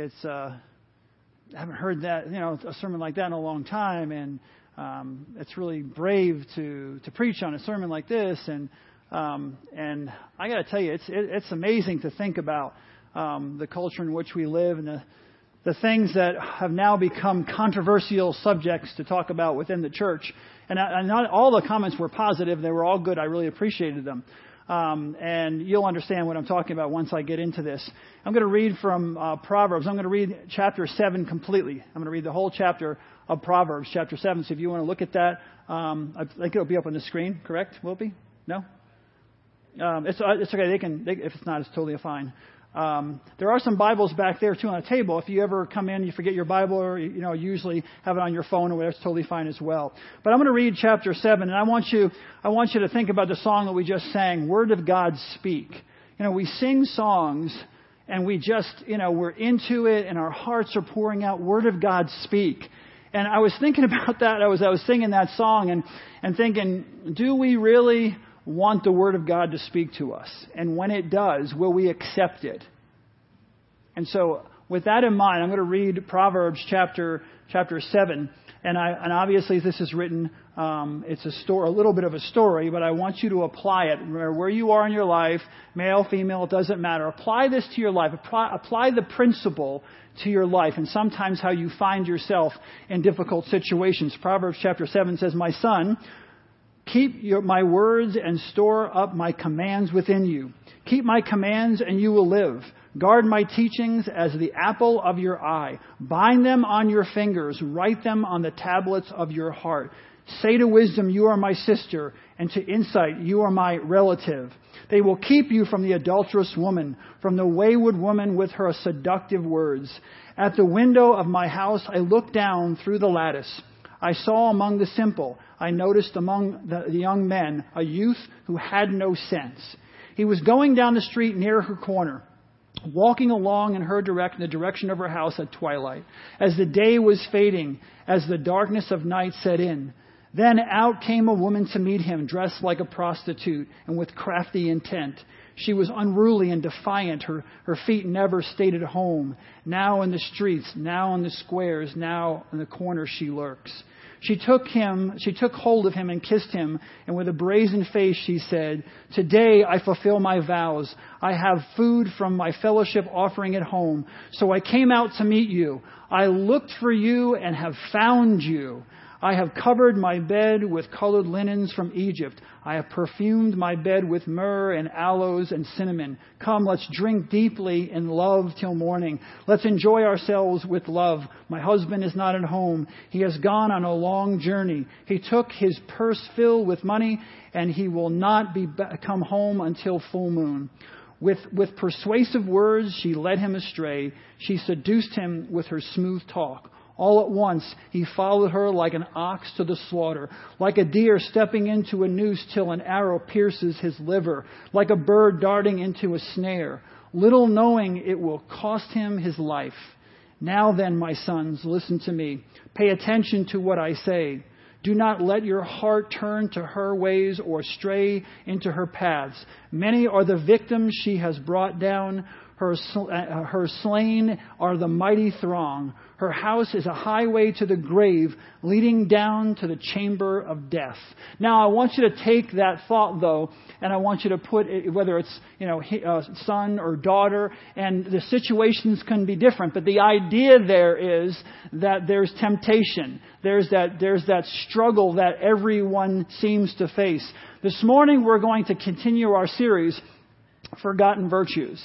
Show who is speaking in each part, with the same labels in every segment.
Speaker 1: it's uh, I haven't heard that you know a sermon like that in a long time, and um, it's really brave to to preach on a sermon like this, and um, and I got to tell you, it's it, it's amazing to think about um, the culture in which we live and the the things that have now become controversial subjects to talk about within the church. And, I, and not all the comments were positive; they were all good. I really appreciated them. Um, and you'll understand what I'm talking about once I get into this. I'm going to read from uh, Proverbs. I'm going to read chapter 7 completely. I'm going to read the whole chapter of Proverbs, chapter 7. So if you want to look at that, um, I think it'll be up on the screen, correct? Will it be? No? Um, it's, uh, it's okay. They can, they, if it's not, it's totally fine. Um, there are some Bibles back there too on the table. If you ever come in, you forget your Bible, or you know, usually have it on your phone or whatever, it's totally fine as well. But I'm going to read chapter seven, and I want you, I want you to think about the song that we just sang, "Word of God Speak." You know, we sing songs, and we just, you know, we're into it, and our hearts are pouring out, "Word of God Speak." And I was thinking about that. I was, I was singing that song, and and thinking, do we really? Want the Word of God to speak to us? And when it does, will we accept it? And so, with that in mind, I'm going to read Proverbs chapter, chapter 7. And, I, and obviously, this is written, um, it's a, story, a little bit of a story, but I want you to apply it where you are in your life, male, female, it doesn't matter. Apply this to your life. Apply, apply the principle to your life and sometimes how you find yourself in difficult situations. Proverbs chapter 7 says, My son, Keep your, my words and store up my commands within you. Keep my commands and you will live. Guard my teachings as the apple of your eye. Bind them on your fingers. Write them on the tablets of your heart. Say to wisdom, you are my sister, and to insight, you are my relative. They will keep you from the adulterous woman, from the wayward woman with her seductive words. At the window of my house, I looked down through the lattice. I saw among the simple, I noticed among the, young men, a youth who had no sense. He was going down the street near her corner, walking along in her direction, the direction of her house at twilight, as the day was fading, as the darkness of night set in. Then out came a woman to meet him, dressed like a prostitute and with crafty intent. She was unruly and defiant. Her, her feet never stayed at home. Now in the streets, now in the squares, now in the corners she lurks. She took him, she took hold of him and kissed him, and with a brazen face she said, Today I fulfill my vows. I have food from my fellowship offering at home. So I came out to meet you. I looked for you and have found you. I have covered my bed with colored linens from Egypt. I have perfumed my bed with myrrh and aloes and cinnamon. Come, let's drink deeply in love till morning. Let's enjoy ourselves with love. My husband is not at home. He has gone on a long journey. He took his purse filled with money, and he will not be come home until full moon. With, with persuasive words, she led him astray. She seduced him with her smooth talk. All at once, he followed her like an ox to the slaughter, like a deer stepping into a noose till an arrow pierces his liver, like a bird darting into a snare, little knowing it will cost him his life. Now then, my sons, listen to me. Pay attention to what I say. Do not let your heart turn to her ways or stray into her paths. Many are the victims she has brought down. Her, uh, her slain are the mighty throng. Her house is a highway to the grave, leading down to the chamber of death. Now, I want you to take that thought, though, and I want you to put it, whether it's, you know, uh, son or daughter, and the situations can be different, but the idea there is that there's temptation. There's that, there's that struggle that everyone seems to face. This morning, we're going to continue our series, Forgotten Virtues.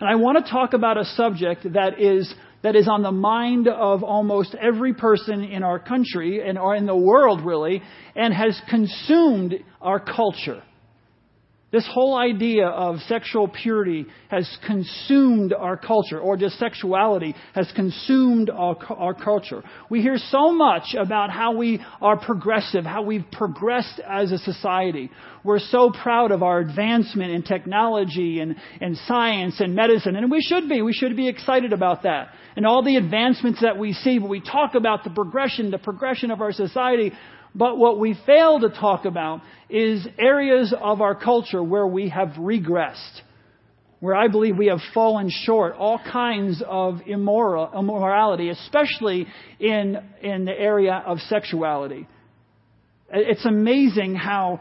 Speaker 1: And I want to talk about a subject that is that is on the mind of almost every person in our country and or in the world really and has consumed our culture. This whole idea of sexual purity has consumed our culture, or just sexuality has consumed our, our, culture. We hear so much about how we are progressive, how we've progressed as a society. We're so proud of our advancement in technology and, and science and medicine, and we should be. We should be excited about that. And all the advancements that we see, but we talk about the progression, the progression of our society, but what we fail to talk about is areas of our culture where we have regressed. where I believe we have fallen short, all kinds of immoral, immorality, especially in, in the area of sexuality. It's amazing how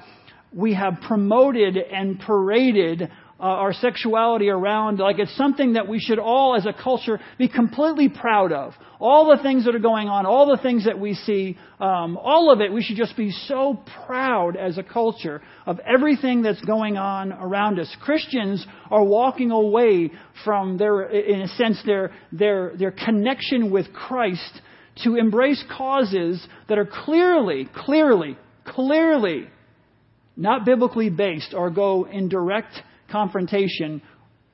Speaker 1: we have promoted and paraded uh, our sexuality around like it's something that we should all as a culture be completely proud of. All the things that are going on all the things that we see um, all of it we should just be so proud as a culture of everything that's going on around us. Christians are walking away from their in a sense their their their connection with christ to embrace causes that are clearly clearly clearly not biblically based or go in direct confrontation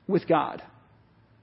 Speaker 1: with God.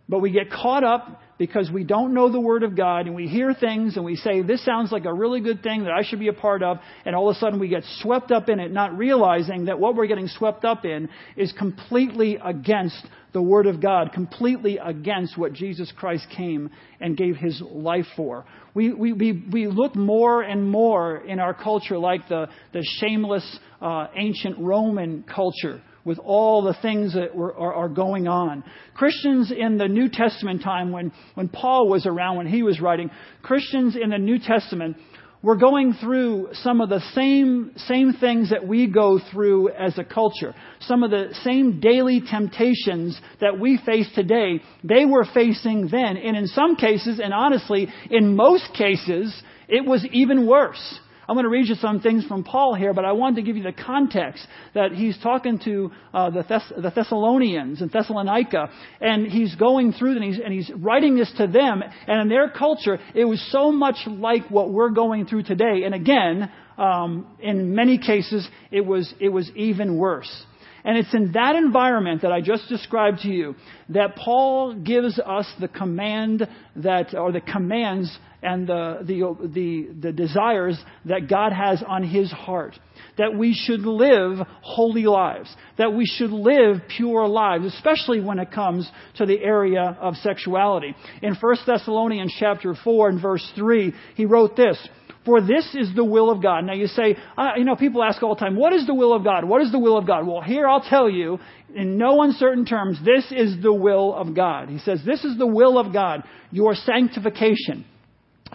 Speaker 1: But we get caught up because we don't know the Word of God and we hear things and we say, this sounds like a really good thing that I should be a part of, and all of a sudden we get swept up in it, not realizing that what we're getting swept up in is completely against the Word of God, completely against what Jesus Christ came and gave His life for. We, we, we, we look more and more in our culture like the, the shameless uh, ancient Roman culture with all the things that were, are, are, going on. Christians in the New Testament time, when, when Paul was around, when he was writing, Christians in the New Testament were going through some of the same, same things that we go through as a culture. Some of the same daily temptations that we face today, they were facing then. And in some cases, and honestly, in most cases, it was even worse. I'm going to read you some things from Paul here, but I wanted to give you the context that he's talking to uh, the, Thess- the, Thessalonians in Thessalonica, and he's going through and he's, and he's writing this to them. And in their culture, it was so much like what we're going through today. And again, um, in many cases, it was it was even worse. And it's in that environment that I just described to you that Paul gives us the command that, or the commands and the, the, the, the desires that God has on his heart. That we should live holy lives. That we should live pure lives, especially when it comes to the area of sexuality. In 1 Thessalonians chapter 4 and verse 3, he wrote this. For this is the will of God. Now you say, uh, you know, people ask all the time, what is the will of God? What is the will of God? Well, here I'll tell you, in no uncertain terms, this is the will of God. He says, this is the will of God, your sanctification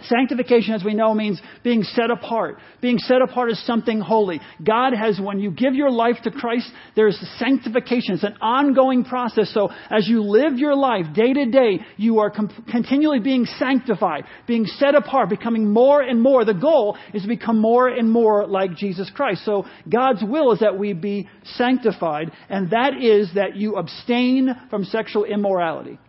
Speaker 1: Sanctification, as we know, means being set apart. Being set apart is something holy. God has, when you give your life to Christ, there's sanctification. It's an ongoing process. So as you live your life day to day, you are com- continually being sanctified, being set apart, becoming more and more. The goal is to become more and more like Jesus Christ. So God's will is that we be sanctified, and that is that you abstain from sexual immorality.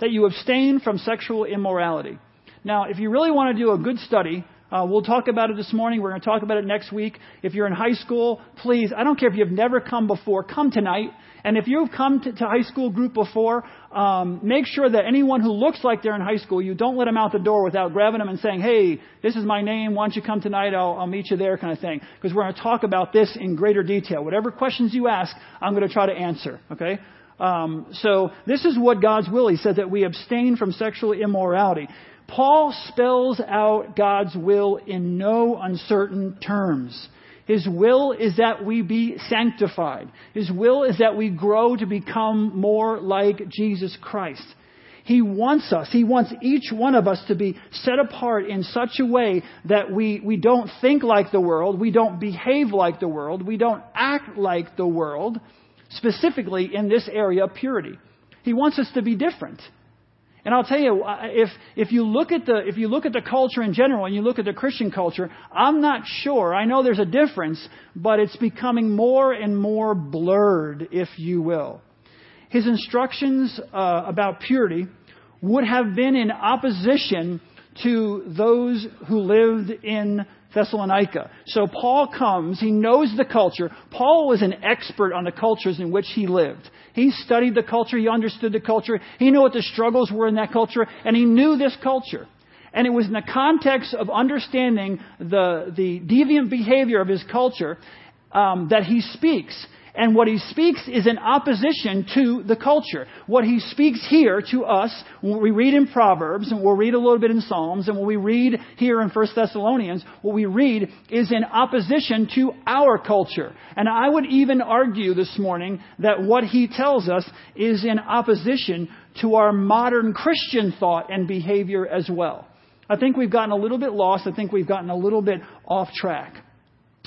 Speaker 1: That you abstain from sexual immorality. Now, if you really want to do a good study, uh, we'll talk about it this morning. We're going to talk about it next week. If you're in high school, please, I don't care if you've never come before, come tonight. And if you've come to, to high school group before, um, make sure that anyone who looks like they're in high school, you don't let them out the door without grabbing them and saying, hey, this is my name. Why don't you come tonight? I'll, I'll meet you there kind of thing. Because we're going to talk about this in greater detail. Whatever questions you ask, I'm going to try to answer. Okay? Um, so this is what God's will. He said that we abstain from sexual immorality. Paul spells out God's will in no uncertain terms. His will is that we be sanctified. His will is that we grow to become more like Jesus Christ. He wants us, He wants each one of us to be set apart in such a way that we, we don't think like the world, we don't behave like the world, we don't act like the world, specifically in this area of purity. He wants us to be different. And I'll tell you, if, if you look at the, if you look at the culture in general and you look at the Christian culture, I'm not sure. I know there's a difference, but it's becoming more and more blurred, if you will. His instructions uh, about purity would have been in opposition to those who lived in Thessalonica. So Paul comes, he knows the culture. Paul was an expert on the cultures in which he lived. He studied the culture, he understood the culture, he knew what the struggles were in that culture, and he knew this culture. And it was in the context of understanding the, the deviant behavior of his culture um, that he speaks. And what he speaks is in opposition to the culture. What he speaks here to us, when we read in Proverbs, and we'll read a little bit in Psalms, and what we read here in 1 Thessalonians, what we read is in opposition to our culture. And I would even argue this morning that what he tells us is in opposition to our modern Christian thought and behavior as well. I think we've gotten a little bit lost. I think we've gotten a little bit off track.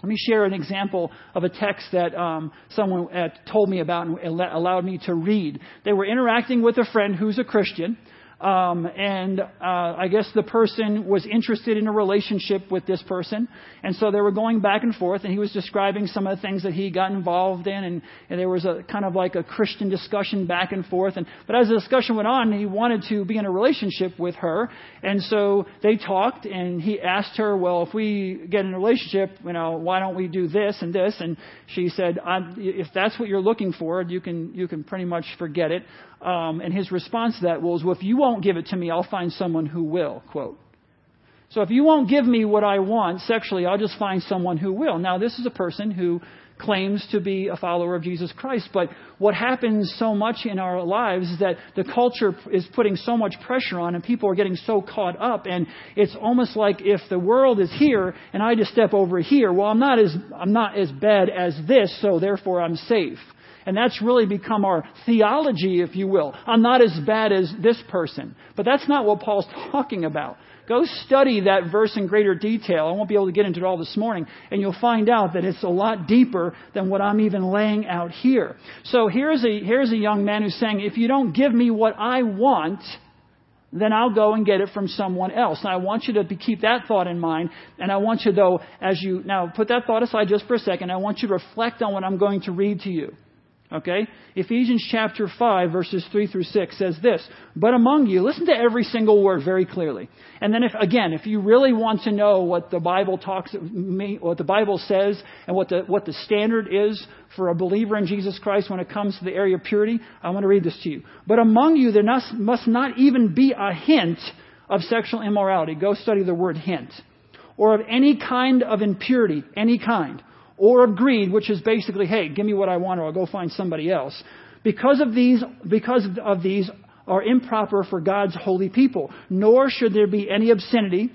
Speaker 1: Let me share an example of a text that um, someone uh, told me about and allowed me to read. They were interacting with a friend who's a Christian, um, and uh, I guess the person was interested in a relationship with this person, and so they were going back and forth. And he was describing some of the things that he got involved in, and, and there was a kind of like a Christian discussion back and forth. And but as the discussion went on, he wanted to be in a relationship with her, and so they talked. And he asked her, "Well, if we get in a relationship, you know, why don't we do this and this?" And she said, "If that's what you're looking for, you can you can pretty much forget it." Um, and his response to that was, Well, if you won't give it to me, I'll find someone who will, quote. So if you won't give me what I want sexually, I'll just find someone who will. Now, this is a person who claims to be a follower of Jesus Christ, but what happens so much in our lives is that the culture is putting so much pressure on and people are getting so caught up and it's almost like if the world is here and I just step over here, well, I'm not as, I'm not as bad as this, so therefore I'm safe. And that's really become our theology, if you will. I'm not as bad as this person. But that's not what Paul's talking about. Go study that verse in greater detail. I won't be able to get into it all this morning. And you'll find out that it's a lot deeper than what I'm even laying out here. So here's a, here's a young man who's saying, if you don't give me what I want, then I'll go and get it from someone else. And I want you to be, keep that thought in mind. And I want you, though, as you now put that thought aside just for a second, I want you to reflect on what I'm going to read to you. Okay? Ephesians chapter 5, verses 3 through 6 says this But among you, listen to every single word very clearly. And then, if, again, if you really want to know what the Bible talks, what the Bible says, and what the, what the standard is for a believer in Jesus Christ when it comes to the area of purity, I want to read this to you. But among you, there must, must not even be a hint of sexual immorality. Go study the word hint. Or of any kind of impurity, any kind or of greed, which is basically, hey, give me what I want or I'll go find somebody else. Because of these, because of these are improper for God's holy people. Nor should there be any obscenity,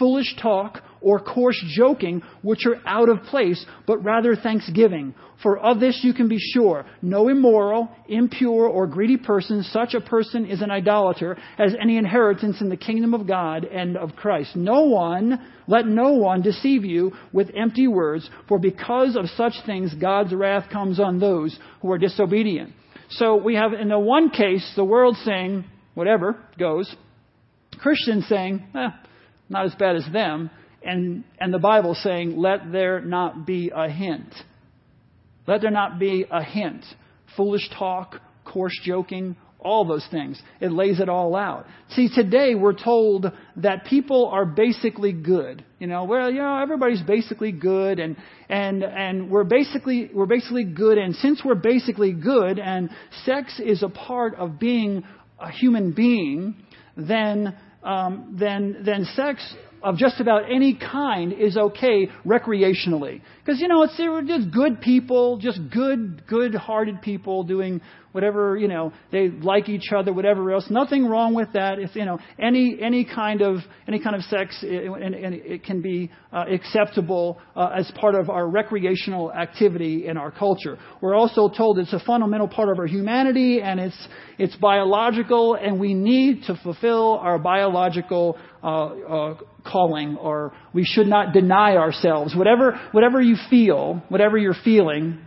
Speaker 1: foolish talk, or coarse joking, which are out of place, but rather thanksgiving. For of this you can be sure no immoral, impure, or greedy person, such a person is an idolater, has any inheritance in the kingdom of God and of Christ. No one, let no one deceive you with empty words, for because of such things God's wrath comes on those who are disobedient. So we have in the one case the world saying, whatever goes, Christians saying, eh, not as bad as them and, and the Bible saying, let there not be a hint. Let there not be a hint. Foolish talk, coarse joking, all those things. It lays it all out. See, today we're told that people are basically good. You know, well, you know, everybody's basically good and, and, and we're basically, we're basically good. And since we're basically good and sex is a part of being a human being, then, um, then, then sex of just about any kind is okay recreationally. Because, you know, it's just good people, just good, good hearted people doing whatever, you know, they like each other, whatever else. Nothing wrong with that. If, you know, any, any kind of, any kind of sex, it, it can be uh, acceptable uh, as part of our recreational activity in our culture. We're also told it's a fundamental part of our humanity and it's, it's biological and we need to fulfill our biological uh, uh calling or we should not deny ourselves. Whatever, whatever you feel, whatever you're feeling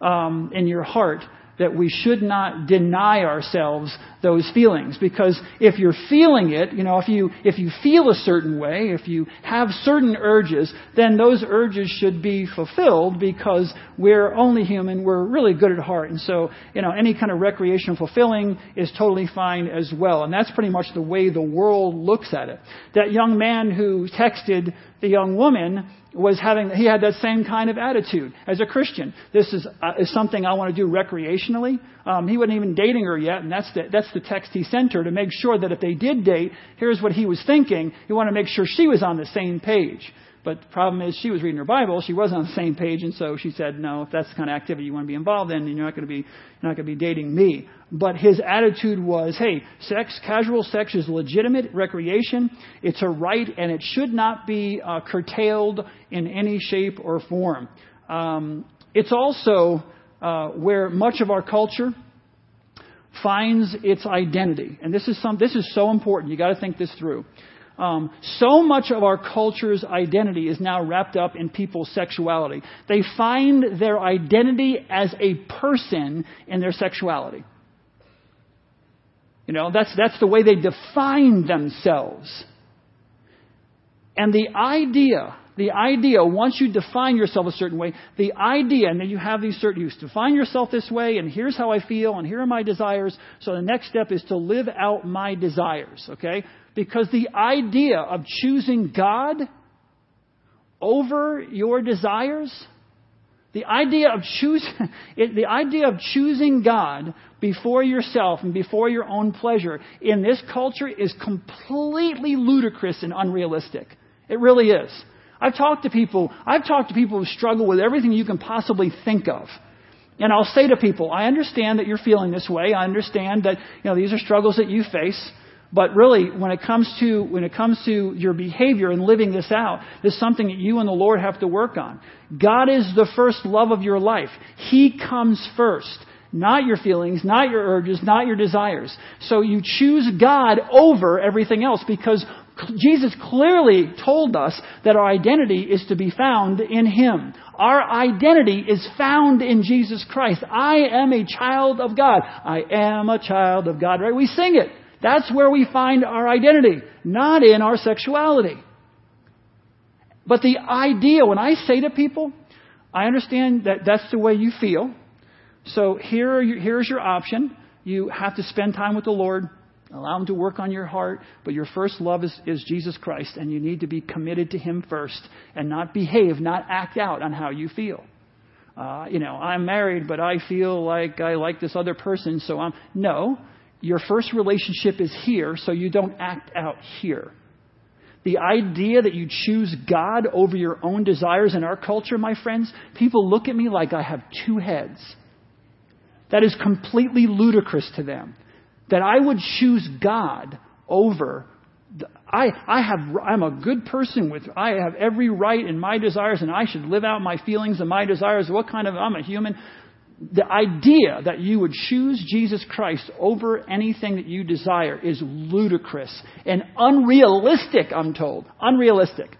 Speaker 1: um, in your heart, that we should not deny ourselves those feelings because if you're feeling it, you know, if you if you feel a certain way, if you have certain urges, then those urges should be fulfilled because we're only human, we're really good at heart. And so, you know, any kind of recreation fulfilling is totally fine as well. And that's pretty much the way the world looks at it. That young man who texted the young woman was having, he had that same kind of attitude as a Christian. This is, uh, is something I want to do recreationally. Um, he wasn't even dating her yet, and that's the, that's the text he sent her to make sure that if they did date, here's what he was thinking. He wanted to make sure she was on the same page. But the problem is, she was reading her Bible. She wasn't on the same page, and so she said, "No, if that's the kind of activity you want to be involved in, you're not going to be you're not going to be dating me." But his attitude was, "Hey, sex, casual sex is legitimate recreation. It's a right, and it should not be uh, curtailed in any shape or form." Um, it's also uh, where much of our culture finds its identity, and this is some this is so important. You got to think this through. Um, so much of our culture's identity is now wrapped up in people's sexuality. They find their identity as a person in their sexuality. You know, that's, that's the way they define themselves. And the idea, the idea, once you define yourself a certain way, the idea, and then you have these certain, you define yourself this way, and here's how I feel, and here are my desires. So the next step is to live out my desires, okay? Because the idea of choosing God over your desires, the idea of choosing, the idea of choosing God before yourself and before your own pleasure in this culture is completely ludicrous and unrealistic. It really is. I've talked to people, I've talked to people who struggle with everything you can possibly think of. And I'll say to people, I understand that you're feeling this way. I understand that, you know, these are struggles that you face. But really, when it comes to when it comes to your behavior and living this out, is something that you and the Lord have to work on. God is the first love of your life. He comes first. Not your feelings, not your urges, not your desires. So you choose God over everything else because Jesus clearly told us that our identity is to be found in Him. Our identity is found in Jesus Christ. I am a child of God. I am a child of God, right? We sing it. That's where we find our identity, not in our sexuality. But the idea, when I say to people, I understand that that's the way you feel. So here your, here's your option. You have to spend time with the Lord, allow Him to work on your heart, but your first love is, is Jesus Christ, and you need to be committed to Him first and not behave, not act out on how you feel. Uh, you know, I'm married, but I feel like I like this other person, so I'm. No, your first relationship is here, so you don't act out here. The idea that you choose God over your own desires in our culture, my friends, people look at me like I have two heads. That is completely ludicrous to them. That I would choose God over I, I have, I'm a good person with, I have every right in my desires and I should live out my feelings and my desires. What kind of, I'm a human the idea that you would choose Jesus Christ over anything that you desire is ludicrous and unrealistic, I'm told. Unrealistic.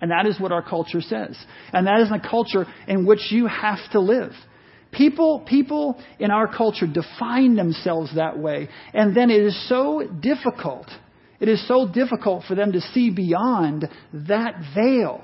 Speaker 1: And that is what our culture says. And that is the culture in which you have to live. People, people in our culture define themselves that way. And then it is so difficult. It is so difficult for them to see beyond that veil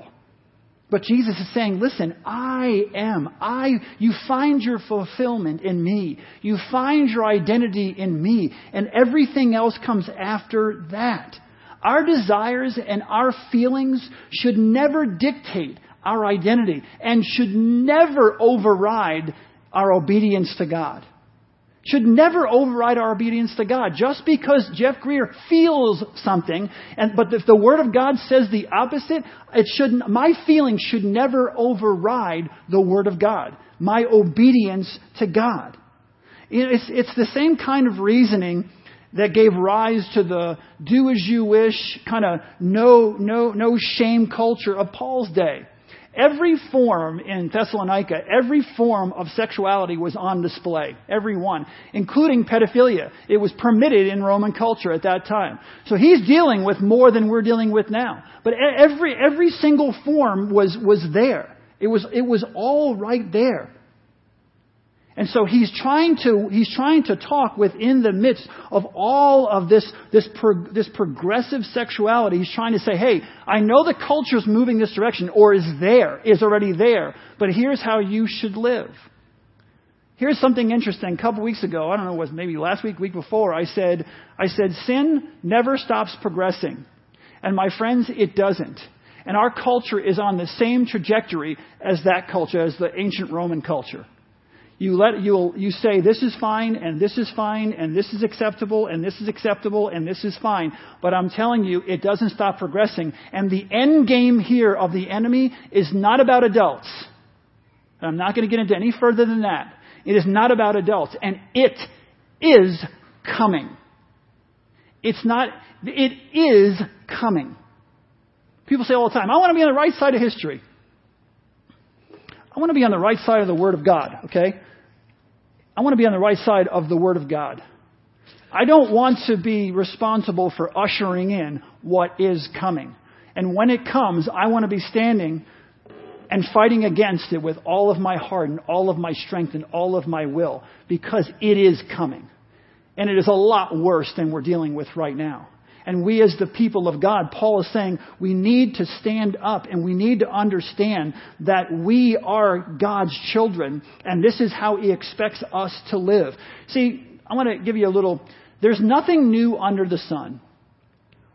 Speaker 1: but Jesus is saying, listen, I am. I, you find your fulfillment in me. You find your identity in me. And everything else comes after that. Our desires and our feelings should never dictate our identity and should never override our obedience to God should never override our obedience to God. Just because Jeff Greer feels something, and, but if the Word of God says the opposite, it shouldn't, my feelings should never override the Word of God. My obedience to God. It's, it's the same kind of reasoning that gave rise to the do as you wish, kind of no, no, no shame culture of Paul's day. Every form in Thessalonica, every form of sexuality was on display. Every one, including pedophilia. It was permitted in Roman culture at that time. So he's dealing with more than we're dealing with now. But every, every single form was, was there. It was, it was all right there. And so he's trying to, he's trying to talk within the midst of all of this, this, pro, this progressive sexuality. He's trying to say, hey, I know the culture's moving this direction or is there, is already there, but here's how you should live. Here's something interesting. A couple weeks ago, I don't know, it was maybe last week, week before, I said, I said, sin never stops progressing. And my friends, it doesn't. And our culture is on the same trajectory as that culture, as the ancient Roman culture. You let you you say this is fine and this is fine and this is acceptable and this is acceptable and this is fine. But I'm telling you, it doesn't stop progressing. And the end game here of the enemy is not about adults. I'm not going to get into any further than that. It is not about adults, and it is coming. It's not. It is coming. People say all the time, "I want to be on the right side of history." I want to be on the right side of the Word of God, okay? I want to be on the right side of the Word of God. I don't want to be responsible for ushering in what is coming. And when it comes, I want to be standing and fighting against it with all of my heart and all of my strength and all of my will because it is coming. And it is a lot worse than we're dealing with right now. And we, as the people of God, Paul is saying we need to stand up and we need to understand that we are God's children and this is how He expects us to live. See, I want to give you a little, there's nothing new under the sun.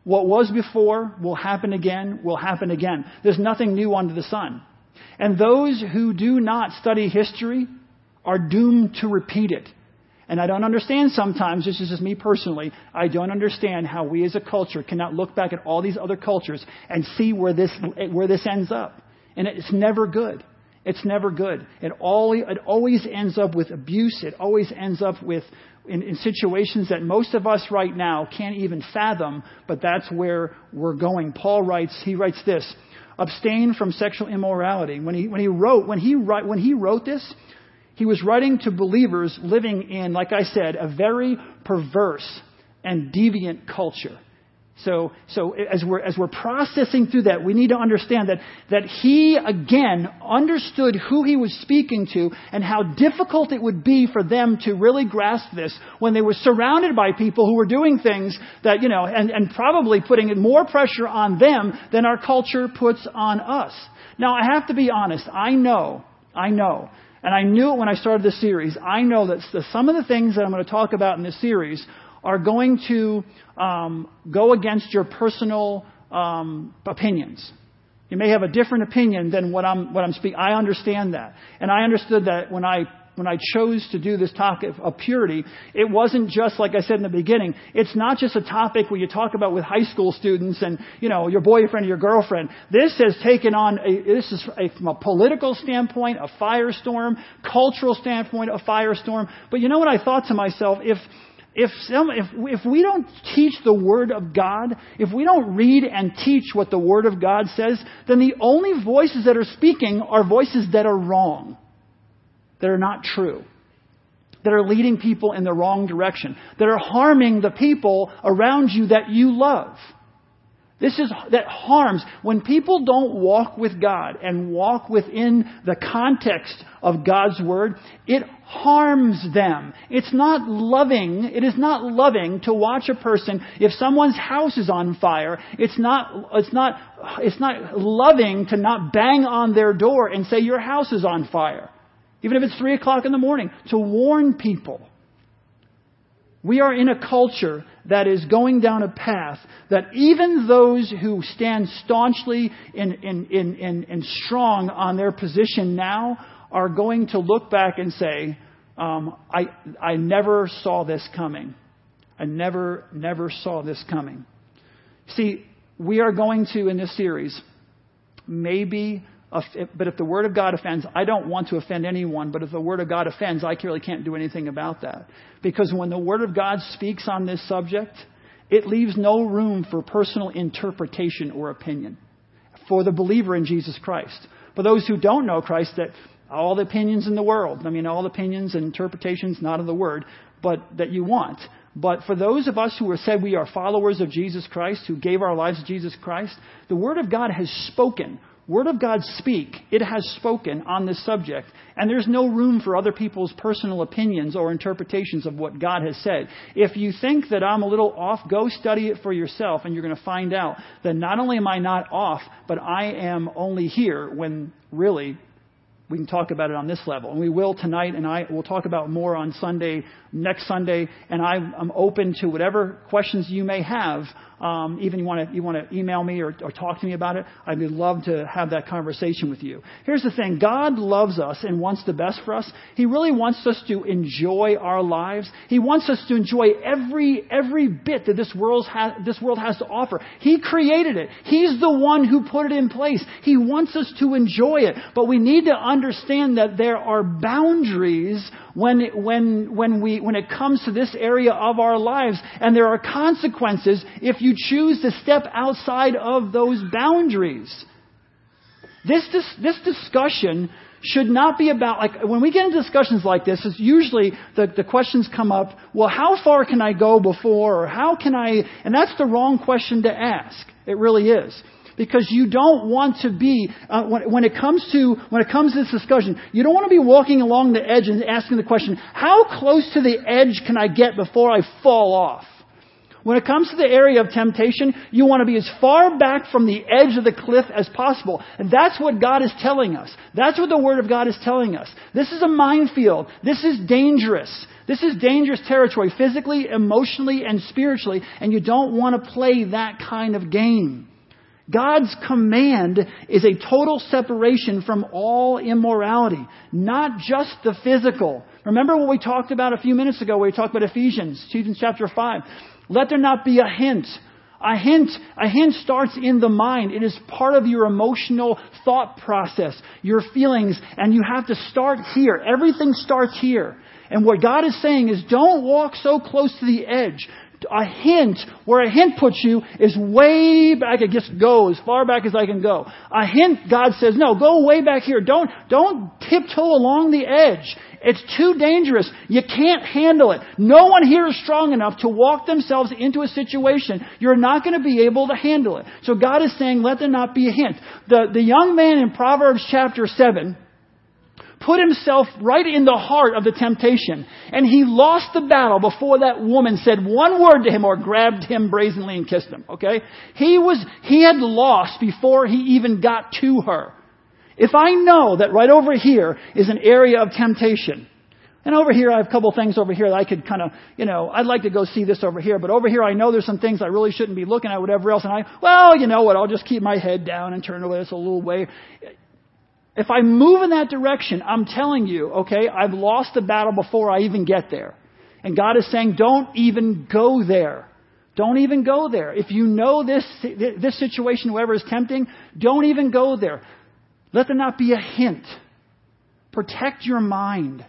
Speaker 1: What was before will happen again, will happen again. There's nothing new under the sun. And those who do not study history are doomed to repeat it. And I don't understand sometimes, this is just me personally, I don't understand how we as a culture cannot look back at all these other cultures and see where this, where this ends up. And it's never good. It's never good. It, all, it always ends up with abuse. It always ends up with in, in situations that most of us right now can't even fathom, but that's where we're going. Paul writes, he writes this, abstain from sexual immorality. When he, when he wrote, when he, write, when he wrote this, he was writing to believers living in, like I said, a very perverse and deviant culture. So, so as we're, as we're processing through that, we need to understand that, that he, again, understood who he was speaking to and how difficult it would be for them to really grasp this when they were surrounded by people who were doing things that, you know, and, and probably putting more pressure on them than our culture puts on us. Now, I have to be honest. I know, I know and I knew it when I started this series. I know that some of the things that I'm going to talk about in this series are going to um, go against your personal um, opinions. You may have a different opinion than what I'm what I'm speaking. I understand that, and I understood that when I when I chose to do this topic of purity, it wasn't just like I said in the beginning. It's not just a topic where you talk about with high school students and you know your boyfriend or your girlfriend. This has taken on a, this is a, from a political standpoint a firestorm, cultural standpoint a firestorm. But you know what I thought to myself if if, some, if, if we don't teach the Word of God, if we don't read and teach what the Word of God says, then the only voices that are speaking are voices that are wrong that are not true, that are leading people in the wrong direction, that are harming the people around you that you love. This is that harms when people don't walk with God and walk within the context of God's word, it harms them. It's not loving, it is not loving to watch a person if someone's house is on fire. It's not it's not it's not loving to not bang on their door and say your house is on fire even if it's 3 o'clock in the morning, to warn people. We are in a culture that is going down a path that even those who stand staunchly and, strong on their position now are going to look back and say, um, I, I never saw this coming. I never, never saw this coming. See, we are going to, in this series, maybe but if the Word of God offends, I don't want to offend anyone, but if the Word of God offends, I really can't do anything about that. Because when the Word of God speaks on this subject, it leaves no room for personal interpretation or opinion for the believer in Jesus Christ. For those who don't know Christ, that all the opinions in the world, I mean, all the opinions and interpretations, not of the Word, but that you want. But for those of us who have said we are followers of Jesus Christ, who gave our lives to Jesus Christ, the Word of God has spoken Word of God speak. It has spoken on this subject. And there's no room for other people's personal opinions or interpretations of what God has said. If you think that I'm a little off, go study it for yourself and you're going to find out that not only am I not off, but I am only here when really we can talk about it on this level. And we will tonight, and I will talk about more on Sunday, next Sunday, and I'm open to whatever questions you may have um, even you want to you want to email me or, or talk to me about it, I'd love to have that conversation with you. Here's the thing: God loves us and wants the best for us. He really wants us to enjoy our lives. He wants us to enjoy every every bit that this world has this world has to offer. He created it. He's the one who put it in place. He wants us to enjoy it, but we need to understand that there are boundaries when, when, when, we, when it comes to this area of our lives. And there are consequences if you choose to step outside of those boundaries. This, this, this discussion should not be about, like, when we get into discussions like this, it's usually the, the questions come up, well, how far can I go before, or how can I, and that's the wrong question to ask. It really is because you don't want to be uh, when, when, it comes to when it comes to this discussion you don't want to be walking along the edge and asking the question how close to the edge can i get before i fall off when it comes to the area of temptation, you want to be as far back from the edge of the cliff as possible. And that's what God is telling us. That's what the Word of God is telling us. This is a minefield. This is dangerous. This is dangerous territory, physically, emotionally, and spiritually, and you don't want to play that kind of game. God's command is a total separation from all immorality, not just the physical. Remember what we talked about a few minutes ago where we talked about Ephesians, Ephesians chapter 5. Let there not be a hint. A hint, a hint starts in the mind. It is part of your emotional thought process, your feelings, and you have to start here. Everything starts here. And what God is saying is don't walk so close to the edge a hint, where a hint puts you is way back. It just go as far back as I can go. A hint, God says, no, go way back here. Don't, don't tiptoe along the edge. It's too dangerous. You can't handle it. No one here is strong enough to walk themselves into a situation. You're not going to be able to handle it. So God is saying, let there not be a hint. The, the young man in Proverbs chapter 7, put himself right in the heart of the temptation. And he lost the battle before that woman said one word to him or grabbed him brazenly and kissed him. Okay? He was, he had lost before he even got to her. If I know that right over here is an area of temptation, and over here, I have a couple things over here that I could kind of, you know, I'd like to go see this over here, but over here I know there's some things I really shouldn't be looking at, whatever else, and I, well, you know what, I'll just keep my head down and turn away this a little way. If I move in that direction, I'm telling you, okay, I've lost the battle before I even get there. And God is saying, don't even go there. Don't even go there. If you know this, this situation, whoever is tempting, don't even go there. Let there not be a hint. Protect your mind.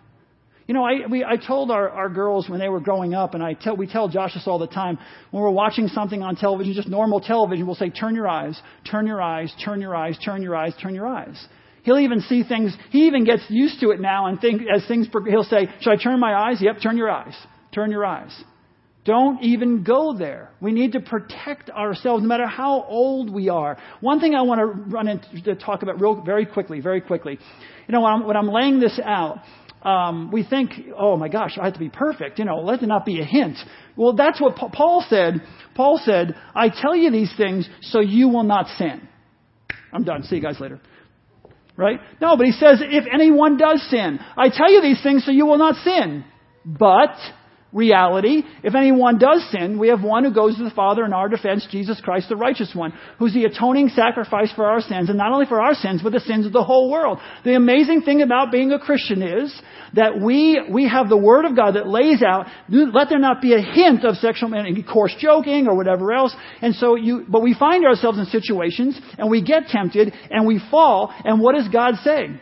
Speaker 1: You know, I, we, I told our, our girls when they were growing up, and I tell, we tell Josh this all the time, when we're watching something on television, just normal television, we'll say, turn your eyes, turn your eyes, turn your eyes, turn your eyes, turn your eyes. He'll even see things, he even gets used to it now and think, as things, he'll say, should I turn my eyes? Yep, turn your eyes. Turn your eyes. Don't even go there. We need to protect ourselves no matter how old we are. One thing I want to run into to talk about real, very quickly, very quickly. You know, when I'm, when I'm laying this out, um, we think, oh my gosh, I have to be perfect. You know, let there not be a hint. Well, that's what Paul said. Paul said, I tell you these things so you will not sin. I'm done. See you guys later. Right? No, but he says, if anyone does sin, I tell you these things so you will not sin. But, reality, if anyone does sin, we have one who goes to the Father in our defense, Jesus Christ, the righteous one, who's the atoning sacrifice for our sins, and not only for our sins, but the sins of the whole world. The amazing thing about being a Christian is that we, we have the Word of God that lays out, let there not be a hint of sexual, coarse joking or whatever else. And so you, but we find ourselves in situations and we get tempted and we fall. And what does God say?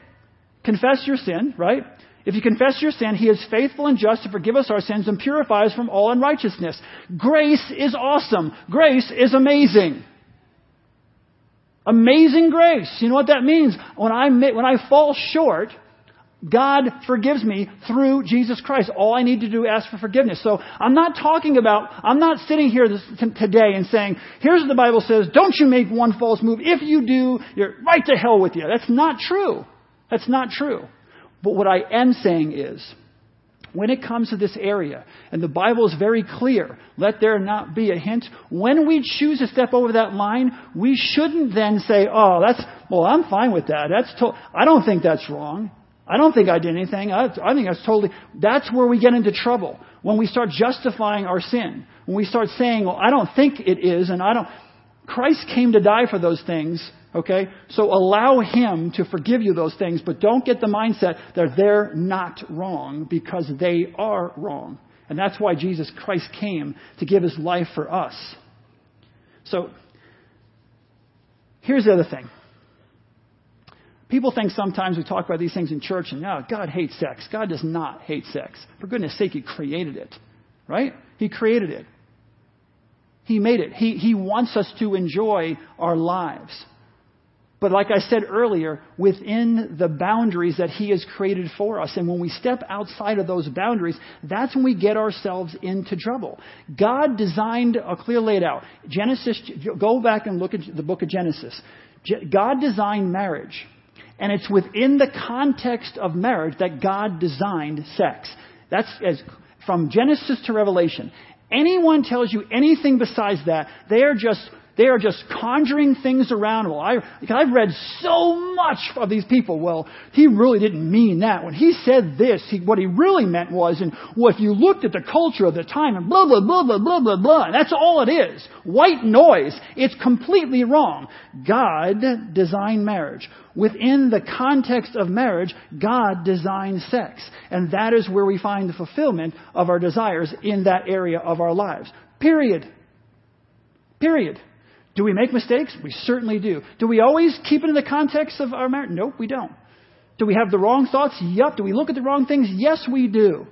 Speaker 1: Confess your sin, right? If you confess your sin, He is faithful and just to forgive us our sins and purify us from all unrighteousness. Grace is awesome. Grace is amazing. Amazing grace. You know what that means? When I, when I fall short, God forgives me through Jesus Christ. All I need to do is ask for forgiveness. So I'm not talking about, I'm not sitting here this, today and saying, here's what the Bible says, don't you make one false move. If you do, you're right to hell with you. That's not true. That's not true. But what I am saying is, when it comes to this area, and the Bible is very clear, let there not be a hint. When we choose to step over that line, we shouldn't then say, oh, that's, well, I'm fine with that. That's to- I don't think that's wrong. I don't think I did anything. I, I think that's totally. That's where we get into trouble. When we start justifying our sin. When we start saying, well, I don't think it is, and I don't. Christ came to die for those things, okay? So allow Him to forgive you those things, but don't get the mindset that they're not wrong because they are wrong. And that's why Jesus Christ came to give His life for us. So, here's the other thing. People think sometimes we talk about these things in church and, oh, God hates sex. God does not hate sex. For goodness sake, He created it, right? He created it. He made it. He, he wants us to enjoy our lives. But like I said earlier, within the boundaries that He has created for us. And when we step outside of those boundaries, that's when we get ourselves into trouble. God designed a clear laid out. Genesis, go back and look at the book of Genesis. God designed marriage. And it's within the context of marriage that God designed sex. That's as, from Genesis to Revelation. Anyone tells you anything besides that, they are just they are just conjuring things around. Well, I, I've read so much of these people. Well, he really didn't mean that. When he said this, he, what he really meant was, and well, if you looked at the culture of the time and blah, blah, blah, blah, blah, blah, blah, that's all it is. White noise. It's completely wrong. God designed marriage. Within the context of marriage, God designed sex. And that is where we find the fulfillment of our desires in that area of our lives. Period. Period. Do we make mistakes? We certainly do. Do we always keep it in the context of our marriage? Nope, we don't. Do we have the wrong thoughts? Yep. Do we look at the wrong things? Yes, we do.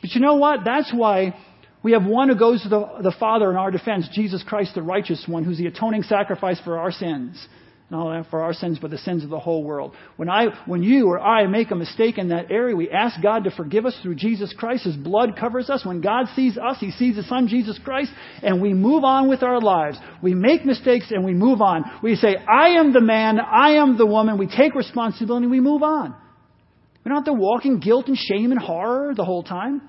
Speaker 1: But you know what? That's why we have one who goes to the, the Father in our defense, Jesus Christ, the righteous one, who's the atoning sacrifice for our sins not for our sins, but the sins of the whole world. When I, when you or I make a mistake in that area, we ask God to forgive us through Jesus Christ. His blood covers us. When God sees us, He sees His Son, Jesus Christ, and we move on with our lives. We make mistakes and we move on. We say, I am the man, I am the woman. We take responsibility and we move on. We don't have to walk in guilt and shame and horror the whole time.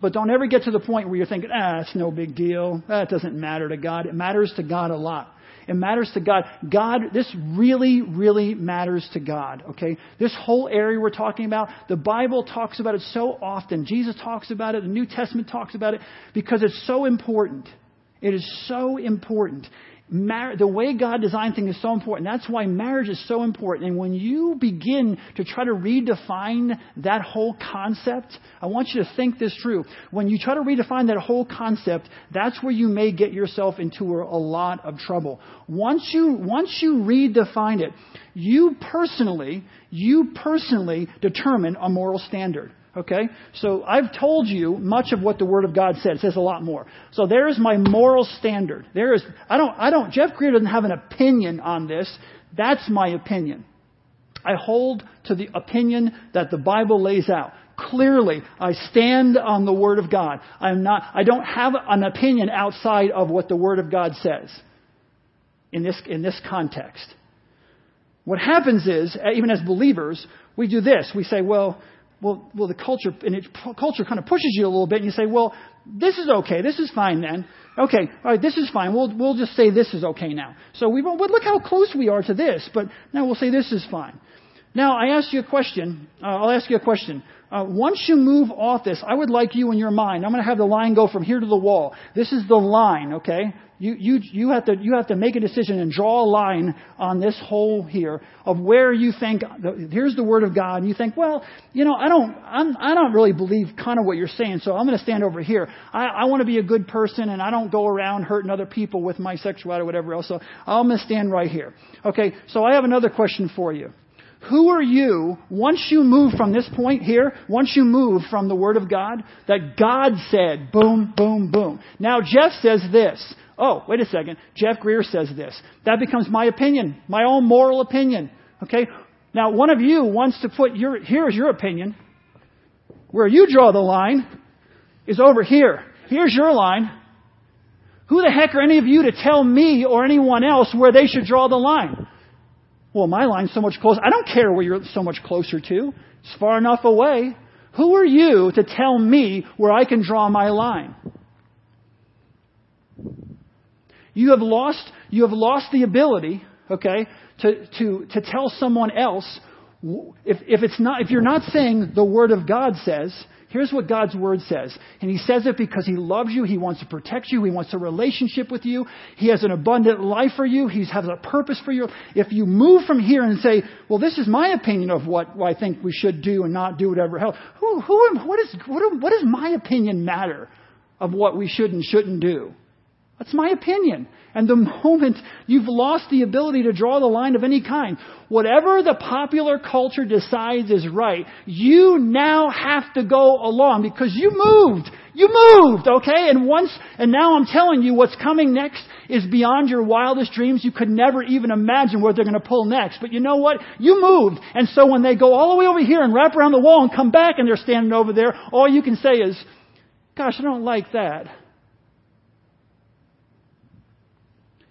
Speaker 1: But don't ever get to the point where you're thinking, ah, it's no big deal. That doesn't matter to God. It matters to God a lot. It matters to God. God, this really, really matters to God, okay? This whole area we're talking about, the Bible talks about it so often. Jesus talks about it, the New Testament talks about it, because it's so important. It is so important. Mar- the way God designed things is so important. That's why marriage is so important. And when you begin to try to redefine that whole concept, I want you to think this through. When you try to redefine that whole concept, that's where you may get yourself into a, a lot of trouble. Once you, once you redefine it, you personally, you personally determine a moral standard. Okay? So I've told you much of what the Word of God says. It says a lot more. So there is my moral standard. There is, I don't, I don't, Jeff Greer doesn't have an opinion on this. That's my opinion. I hold to the opinion that the Bible lays out. Clearly, I stand on the Word of God. I'm not, I don't have an opinion outside of what the Word of God says in this, in this context. What happens is, even as believers, we do this. We say, well, well, well, the culture and it, culture kind of pushes you a little bit, and you say, well, this is okay, this is fine then. Okay, all right, this is fine. We'll we'll just say this is okay now. So we well, look how close we are to this, but now we'll say this is fine. Now I ask you a question. Uh, I'll ask you a question. Uh, once you move off this, I would like you in your mind. I'm going to have the line go from here to the wall. This is the line, okay? You, you, you, have to, you have to make a decision and draw a line on this hole here of where you think, here's the Word of God, and you think, well, you know, I don't, I'm, I don't really believe kind of what you're saying, so I'm going to stand over here. I, I want to be a good person, and I don't go around hurting other people with my sexuality or whatever else, so I'm going to stand right here. Okay, so I have another question for you. Who are you, once you move from this point here, once you move from the Word of God, that God said, boom, boom, boom. Now Jeff says this. Oh, wait a second. Jeff Greer says this. That becomes my opinion, my own moral opinion. Okay? Now, one of you wants to put your, here's your opinion. Where you draw the line is over here. Here's your line. Who the heck are any of you to tell me or anyone else where they should draw the line? Well, my line's so much closer. I don't care where you're so much closer to. It's far enough away. Who are you to tell me where I can draw my line? You have lost, you have lost the ability, okay, to, to, to tell someone else If, if it's not, if you're not saying the Word of God says, here's what God's Word says. And He says it because He loves you. He wants to protect you. He wants a relationship with you. He has an abundant life for you. He has a purpose for you. If you move from here and say, well, this is my opinion of what, what I think we should do and not do whatever hell, who, who, what, is, what, what does my opinion matter of what we should and shouldn't do? That's my opinion. And the moment you've lost the ability to draw the line of any kind, whatever the popular culture decides is right, you now have to go along because you moved. You moved, okay? And once, and now I'm telling you what's coming next is beyond your wildest dreams. You could never even imagine what they're going to pull next. But you know what? You moved. And so when they go all the way over here and wrap around the wall and come back and they're standing over there, all you can say is, gosh, I don't like that.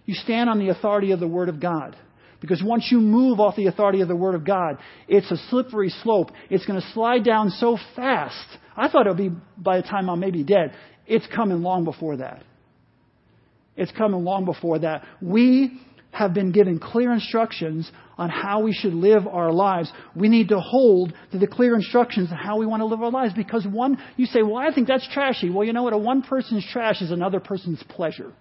Speaker 1: You stand on the authority of the Word of God. Because once you move off the authority of the Word of God, it's a slippery slope. It's going to slide down so fast. I thought it would be by the time I'm maybe dead. It's coming long before that. It's coming long before that. We have been given clear instructions on how we should live our lives. We need to hold to the clear instructions on how we want to live our lives because one, you say, well, I think that's trashy. Well, you know what? A one person's trash is another person's pleasure.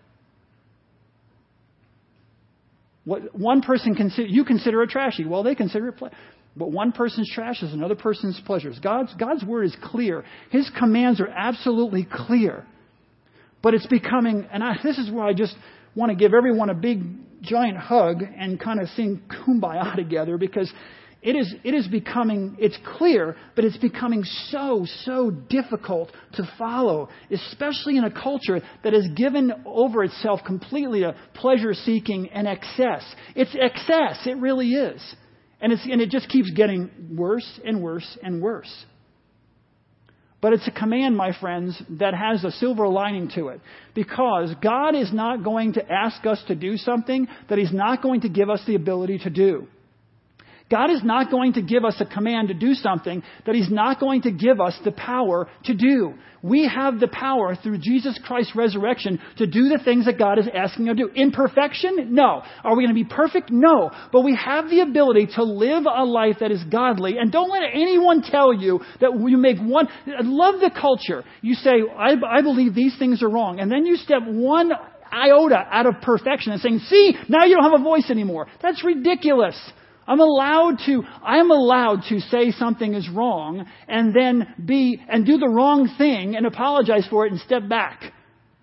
Speaker 1: What one person consider, you consider a trashy. Well, they consider it. Ple- but one person's trash is another person's pleasures. God's, God's word is clear. His commands are absolutely clear. But it's becoming, and I, this is where I just want to give everyone a big, giant hug and kind of sing kumbaya together because it is, it is becoming, it's clear, but it's becoming so, so difficult to follow, especially in a culture that has given over itself completely to pleasure seeking and excess. It's excess, it really is. And, it's, and it just keeps getting worse and worse and worse. But it's a command, my friends, that has a silver lining to it. Because God is not going to ask us to do something that He's not going to give us the ability to do. God is not going to give us a command to do something that He's not going to give us the power to do. We have the power through Jesus Christ's resurrection to do the things that God is asking us to do. In perfection? No. Are we going to be perfect? No. But we have the ability to live a life that is godly. And don't let anyone tell you that you make one. I love the culture. You say, I, I believe these things are wrong. And then you step one iota out of perfection and saying, see, now you don't have a voice anymore. That's ridiculous. I'm allowed to, I'm allowed to say something is wrong and then be, and do the wrong thing and apologize for it and step back.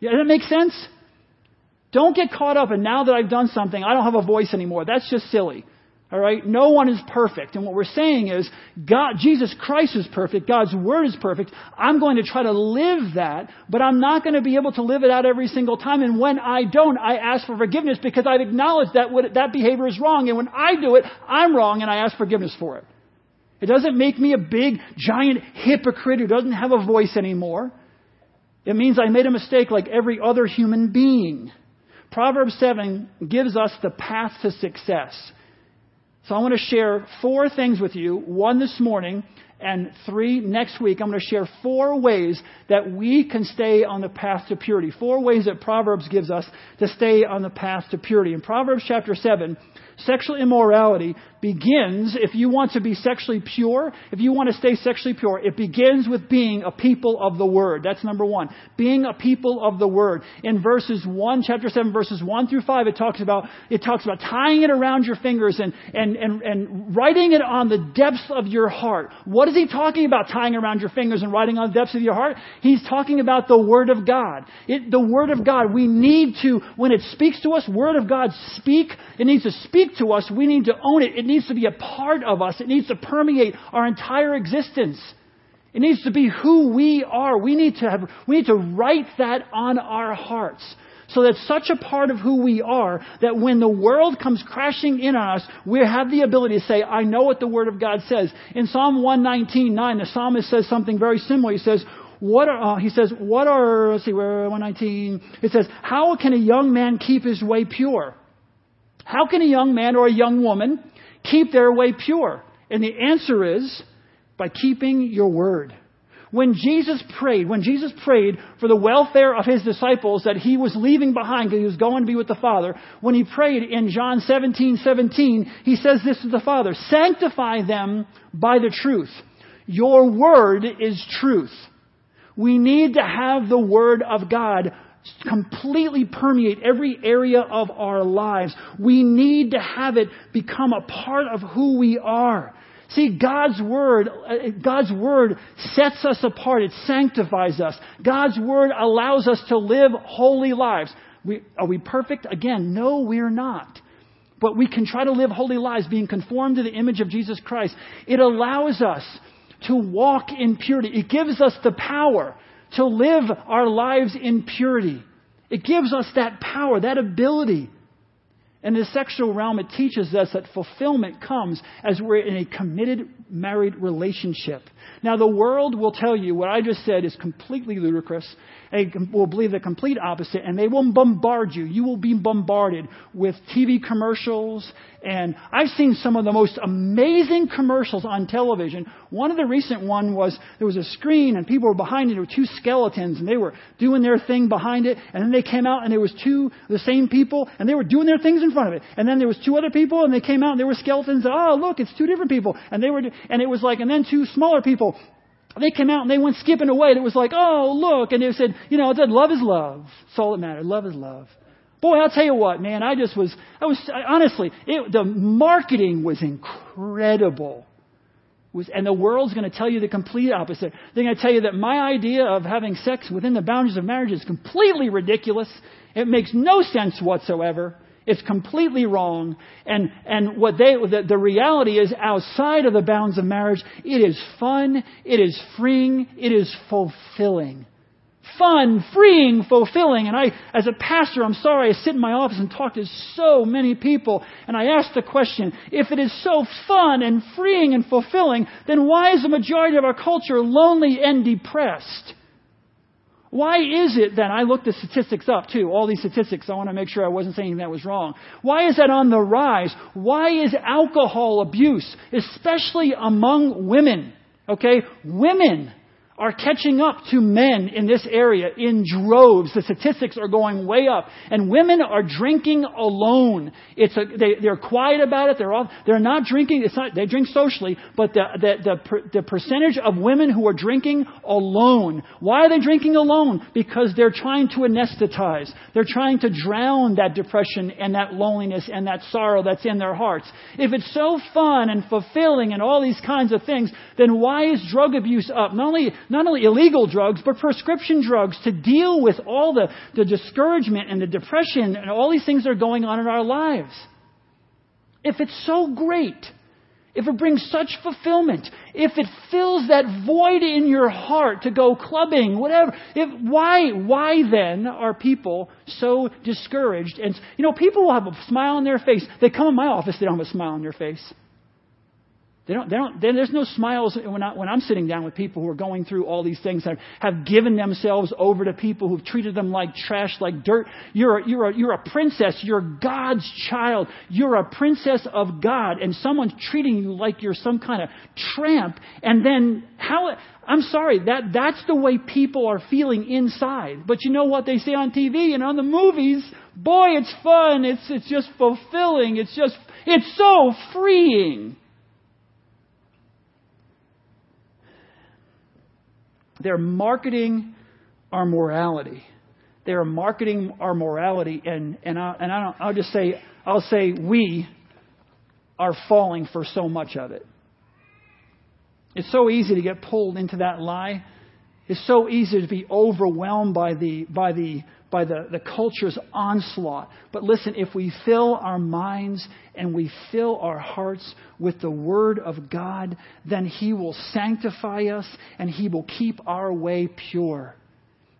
Speaker 1: Yeah, does that make sense? Don't get caught up and now that I've done something, I don't have a voice anymore. That's just silly. All right? No one is perfect. And what we're saying is, God, Jesus Christ is perfect. God's Word is perfect. I'm going to try to live that, but I'm not going to be able to live it out every single time. And when I don't, I ask for forgiveness because I've acknowledged that what, that behavior is wrong. And when I do it, I'm wrong and I ask forgiveness for it. It doesn't make me a big, giant hypocrite who doesn't have a voice anymore. It means I made a mistake like every other human being. Proverbs 7 gives us the path to success. So I want to share four things with you. One this morning and three next week. I'm going to share four ways that we can stay on the path to purity. Four ways that Proverbs gives us to stay on the path to purity. In Proverbs chapter 7, Sexual immorality begins, if you want to be sexually pure, if you want to stay sexually pure, it begins with being a people of the Word. That's number one. Being a people of the Word. In verses 1, chapter 7, verses 1 through 5, it talks about, it talks about tying it around your fingers and, and, and, and writing it on the depths of your heart. What is he talking about tying around your fingers and writing on the depths of your heart? He's talking about the Word of God. It, the Word of God. We need to, when it speaks to us, Word of God speak. It needs to speak to us, we need to own it. It needs to be a part of us. It needs to permeate our entire existence. It needs to be who we are. We need to have, we need to write that on our hearts. So that's such a part of who we are that when the world comes crashing in on us, we have the ability to say, I know what the Word of God says. In Psalm 119, 9, the psalmist says something very similar. He says, what are, uh, he says, what are, let's see, where, 119, it says, how can a young man keep his way pure? How can a young man or a young woman keep their way pure? And the answer is by keeping your word. When Jesus prayed, when Jesus prayed for the welfare of his disciples that he was leaving behind because he was going to be with the Father, when he prayed in John 17, 17, he says this to the Father, sanctify them by the truth. Your word is truth. We need to have the word of God completely permeate every area of our lives. We need to have it become a part of who we are. See, God's Word, uh, God's Word sets us apart. It sanctifies us. God's Word allows us to live holy lives. We, are we perfect? Again, no, we're not. But we can try to live holy lives being conformed to the image of Jesus Christ. It allows us to walk in purity. It gives us the power to live our lives in purity. It gives us that power, that ability. In the sexual realm, it teaches us that fulfillment comes as we're in a committed married relationship. Now, the world will tell you what I just said is completely ludicrous. They will believe the complete opposite, and they will bombard you. You will be bombarded with TV commercials. And I've seen some of the most amazing commercials on television. One of the recent one was there was a screen, and people were behind it. There were two skeletons, and they were doing their thing behind it. And then they came out, and there was two the same people, and they were doing their things in front of it. And then there was two other people, and they came out, and there were skeletons. Oh, look, it's two different people, and they were, and it was like, and then two smaller people they came out and they went skipping away. And it was like, oh, look. And they said, you know, it said, love is love. That's all that mattered. Love is love. Boy, I'll tell you what, man, I just was, I was, I, honestly, it, the marketing was incredible. Was, and the world's going to tell you the complete opposite. They're going to tell you that my idea of having sex within the boundaries of marriage is completely ridiculous. It makes no sense whatsoever. It's completely wrong. And, and what they, the, the reality is outside of the bounds of marriage, it is fun, it is freeing, it is fulfilling. Fun, freeing, fulfilling. And I, as a pastor, I'm sorry, I sit in my office and talk to so many people, and I ask the question, if it is so fun and freeing and fulfilling, then why is the majority of our culture lonely and depressed? Why is it then? I looked the statistics up too, all these statistics. I want to make sure I wasn't saying that was wrong. Why is that on the rise? Why is alcohol abuse, especially among women? Okay? Women are catching up to men in this area in droves. The statistics are going way up. And women are drinking alone. It's a, they, they're quiet about it. They're, all, they're not drinking. It's not, they drink socially, but the, the, the, the percentage of women who are drinking alone. Why are they drinking alone? Because they're trying to anesthetize. They're trying to drown that depression and that loneliness and that sorrow that's in their hearts. If it's so fun and fulfilling and all these kinds of things, then why is drug abuse up? Not only not only illegal drugs, but prescription drugs to deal with all the, the discouragement and the depression and all these things that are going on in our lives. If it's so great, if it brings such fulfillment, if it fills that void in your heart to go clubbing, whatever, if, why, why then are people so discouraged? And, you know, people will have a smile on their face. They come in my office, they don't have a smile on their face. They don't, they don't, there's no smiles when, I, when I'm sitting down with people who are going through all these things that have given themselves over to people who've treated them like trash, like dirt. You're a, you're a, you're a princess. You're God's child. You're a princess of God. And someone's treating you like you're some kind of tramp. And then how, I'm sorry, that, that's the way people are feeling inside. But you know what they say on TV and on the movies? Boy, it's fun. It's, it's just fulfilling. It's just, it's so freeing. They're marketing our morality. They are marketing our morality, and, and, I, and I don't, I'll just say, I'll say we are falling for so much of it. It's so easy to get pulled into that lie. It's so easy to be overwhelmed by the, by the by the, the culture's onslaught. But listen, if we fill our minds and we fill our hearts with the Word of God, then He will sanctify us and He will keep our way pure.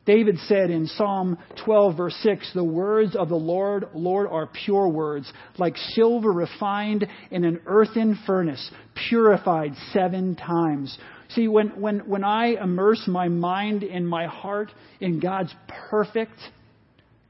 Speaker 1: David said in Psalm 12, verse 6, The words of the Lord, Lord are pure words, like silver refined in an earthen furnace, purified seven times. See, when, when, when I immerse my mind and my heart in God's perfect,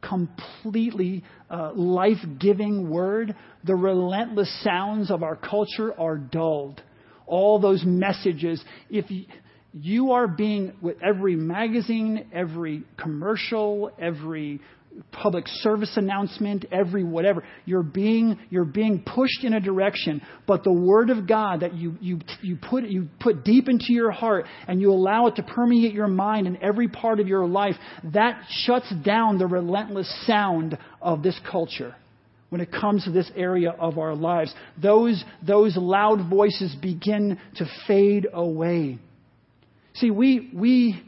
Speaker 1: completely uh, life giving word, the relentless sounds of our culture are dulled. All those messages, if you, you are being, with every magazine, every commercial, every public service announcement, every whatever, you're being, you're being pushed in a direction. But the Word of God that you, you, you, put, you put deep into your heart and you allow it to permeate your mind in every part of your life, that shuts down the relentless sound of this culture when it comes to this area of our lives. Those, those loud voices begin to fade away. See, we, we,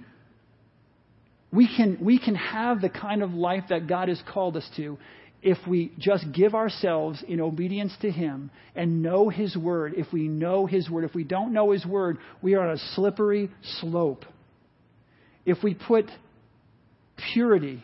Speaker 1: we, can, we can have the kind of life that God has called us to if we just give ourselves in obedience to Him and know His Word. If we know His Word, if we don't know His Word, we are on a slippery slope. If we put purity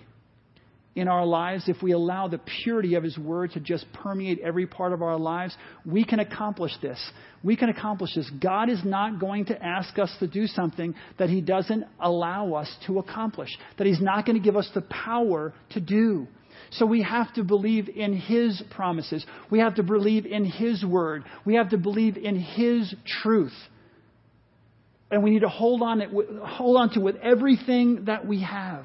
Speaker 1: in our lives, if we allow the purity of His Word to just permeate every part of our lives, we can accomplish this. We can accomplish this. God is not going to ask us to do something that He doesn't allow us to accomplish, that He's not going to give us the power to do. So we have to believe in His promises. We have to believe in His Word. We have to believe in His truth. And we need to hold on, it, hold on to with everything that we have.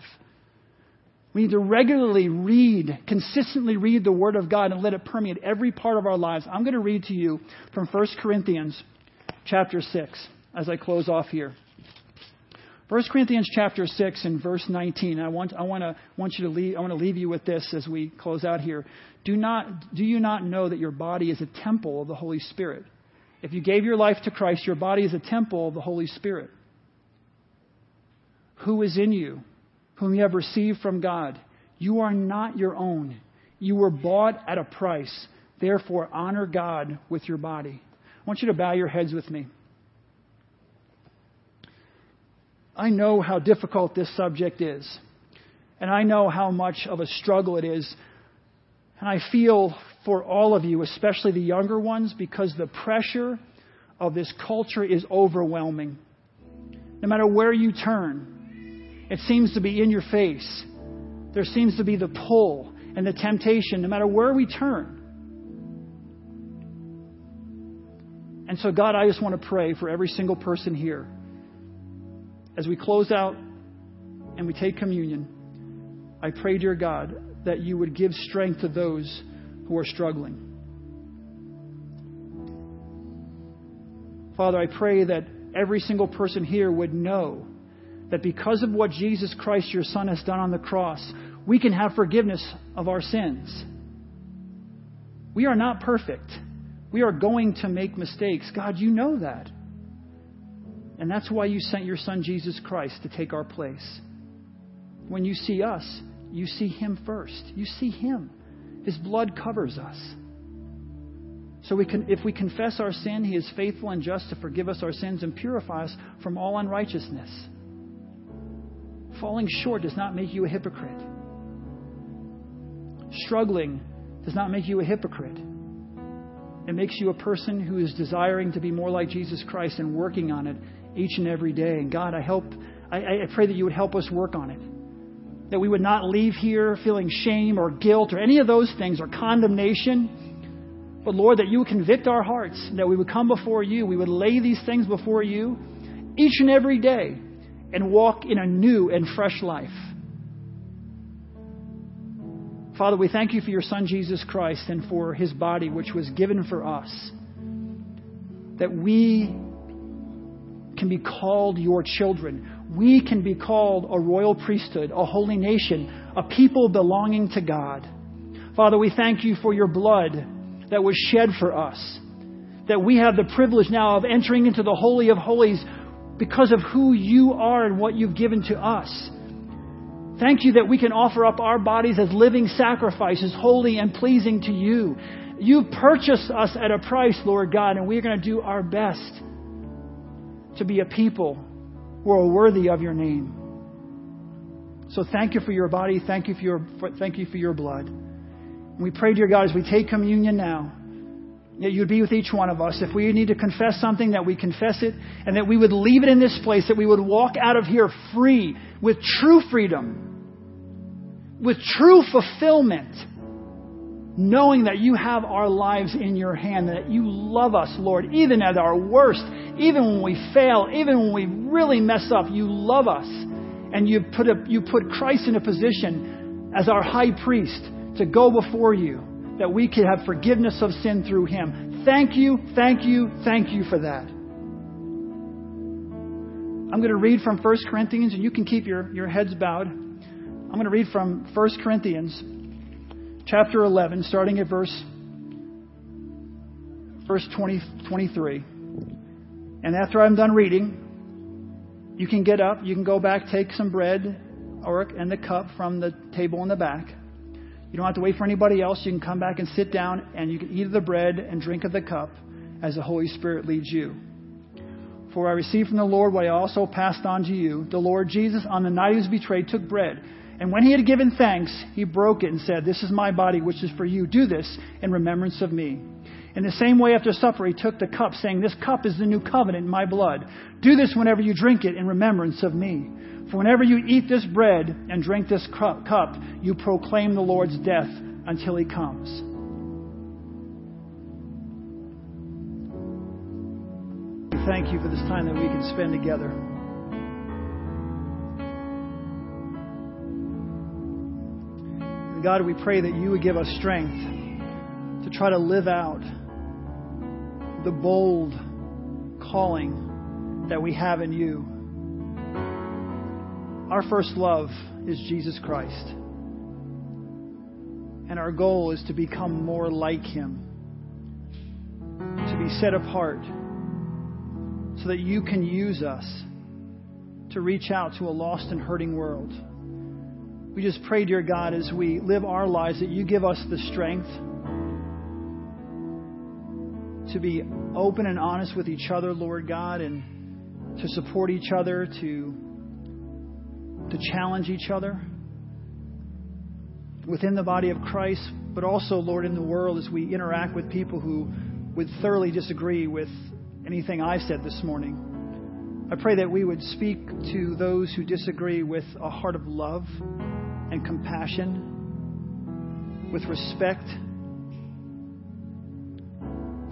Speaker 1: We need to regularly read, consistently read the Word of God and let it permeate every part of our lives. I'm going to read to you from 1 Corinthians chapter 6 as I close off here. 1 Corinthians chapter 6 and verse 19. I want, I want, to, want you to leave, I want to leave you with this as we close out here. Do, not, do you not know that your body is a temple of the Holy Spirit? If you gave your life to Christ, your body is a temple of the Holy Spirit. Who is in you? Whom you have received from God. You are not your own. You were bought at a price. Therefore, honor God with your body. I want you to bow your heads with me. I know how difficult this subject is, and I know how much of a struggle it is. And I feel for all of you, especially the younger ones, because the pressure of this culture is overwhelming. No matter where you turn, it seems to be in your face. There seems to be the pull and the temptation, no matter where we turn. And so, God, I just want to pray for every single person here. As we close out and we take communion, I pray, dear God, that you would give strength to those who are struggling. Father, I pray that every single person here would know that because of what Jesus Christ, your Son, has done on the cross, we can have forgiveness of our sins. We are not perfect. We are going to make mistakes. God, you know that. And that's why you sent your Son, Jesus Christ, to take our place. When you see us, you see Him first. You see Him. His blood covers us. So we can, if we confess our sin, He is faithful and just to forgive us our sins and purify us from all unrighteousness. Falling short does not make you a hypocrite. Struggling does not make you a hypocrite. It makes you a person who is desiring to be more like Jesus Christ and working on it each and every day. And God, I hope, I, I pray that you would help us work on it. That we would not leave here feeling shame or guilt or any of those things or condemnation. But Lord, that you would convict our hearts, that we would come before you, we would lay these things before you each and every day and walk in a new and fresh life. Father, we thank you for your Son, Jesus Christ, and for his body, which was given for us, that we can be called your children. We can be called a royal priesthood, a holy nation, a people belonging to God. Father, we thank you for your blood that was shed for us, that we have the privilege now of entering into the Holy of Holies because of who you are and what you've given to us. Thank you that we can offer up our bodies as living sacrifices, holy and pleasing to you. You purchased us at a price, Lord God, and we're going to do our best to be a people who are worthy of your name. So thank you for your body. Thank you for your, for, thank you for your blood. And we pray, dear God, as we take communion now you'd be with each one of us. If we need to confess something, that we confess it, and that we would leave it in this place, that we would walk out of here free, with true freedom, with true fulfillment, knowing that you have our lives in your hand, that you love us, Lord, even at our worst, even when we fail, even when we really mess up, you love us. And you put, a, you put Christ in a position as our high priest to go before you, that we could have forgiveness of sin through him. Thank you, thank you, thank you for that. I'm going to read from 1 Corinthians, and you can keep your, your heads bowed. I'm going to read from 1 Corinthians chapter 11, starting at verse, verse 20, 23. And after I'm done reading, you can get up, you can go back, take some bread or, and the cup from the table in the back. You don't have to wait for anybody else. You can come back and sit down, and you can eat of the bread and drink of the cup as the Holy Spirit leads you. For I received from the Lord what I also passed on to you. The Lord Jesus, on the night he was betrayed, took bread. And when he had given thanks, he broke it and said, This is my body, which is for you. Do this in remembrance of me. In the same way, after supper, he took the cup, saying, This cup is the new covenant in my blood. Do this whenever you drink it in remembrance of me. For whenever you eat this bread and drink this cup, you proclaim the Lord's death until he comes. thank you for this time that we can spend together. God, we pray that you would give us strength to try to live out the bold calling that we have in you. Our first love is Jesus Christ. And our goal is to become more like him, to be set apart so that you can use us to reach out to a lost and hurting world. We just pray, dear God, as we live our lives, that you give us the strength to be open and honest with each other, Lord God, and to support each other, to, to challenge each other within the body of Christ, but also, Lord, in the world as we interact with people who would thoroughly disagree with anything I said this morning. I pray that we would speak to those who disagree with a heart of love and compassion, with respect.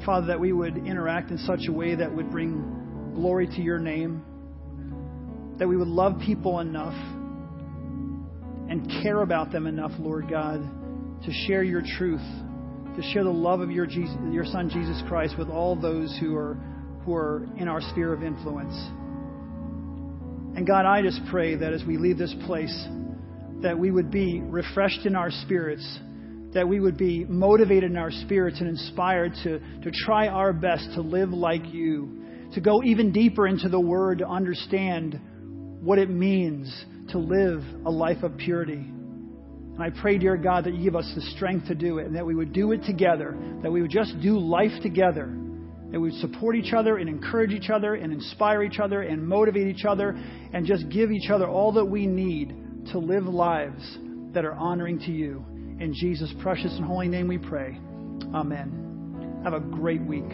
Speaker 1: Father, that we would interact in such a way that would bring glory to your name, that we would love people enough and care about them enough, Lord God, to share your truth, to share the love of your, Jesus, your Son, Jesus Christ, with all those who are who are in our sphere of influence. And God, I just pray that as we leave this place, that we would be refreshed in our spirits, that we would be motivated in our spirits and inspired to, to try our best to live like you, to go even deeper into the Word to understand what it means to live a life of purity. And I pray, dear God, that you give us the strength to do it and that we would do it together, that we would just do life together that we would support each other and encourage each other and inspire each other and motivate each other and just give each other all that we need to live lives that are honoring to you. In Jesus' precious and holy name we pray. Amen. Have a great week.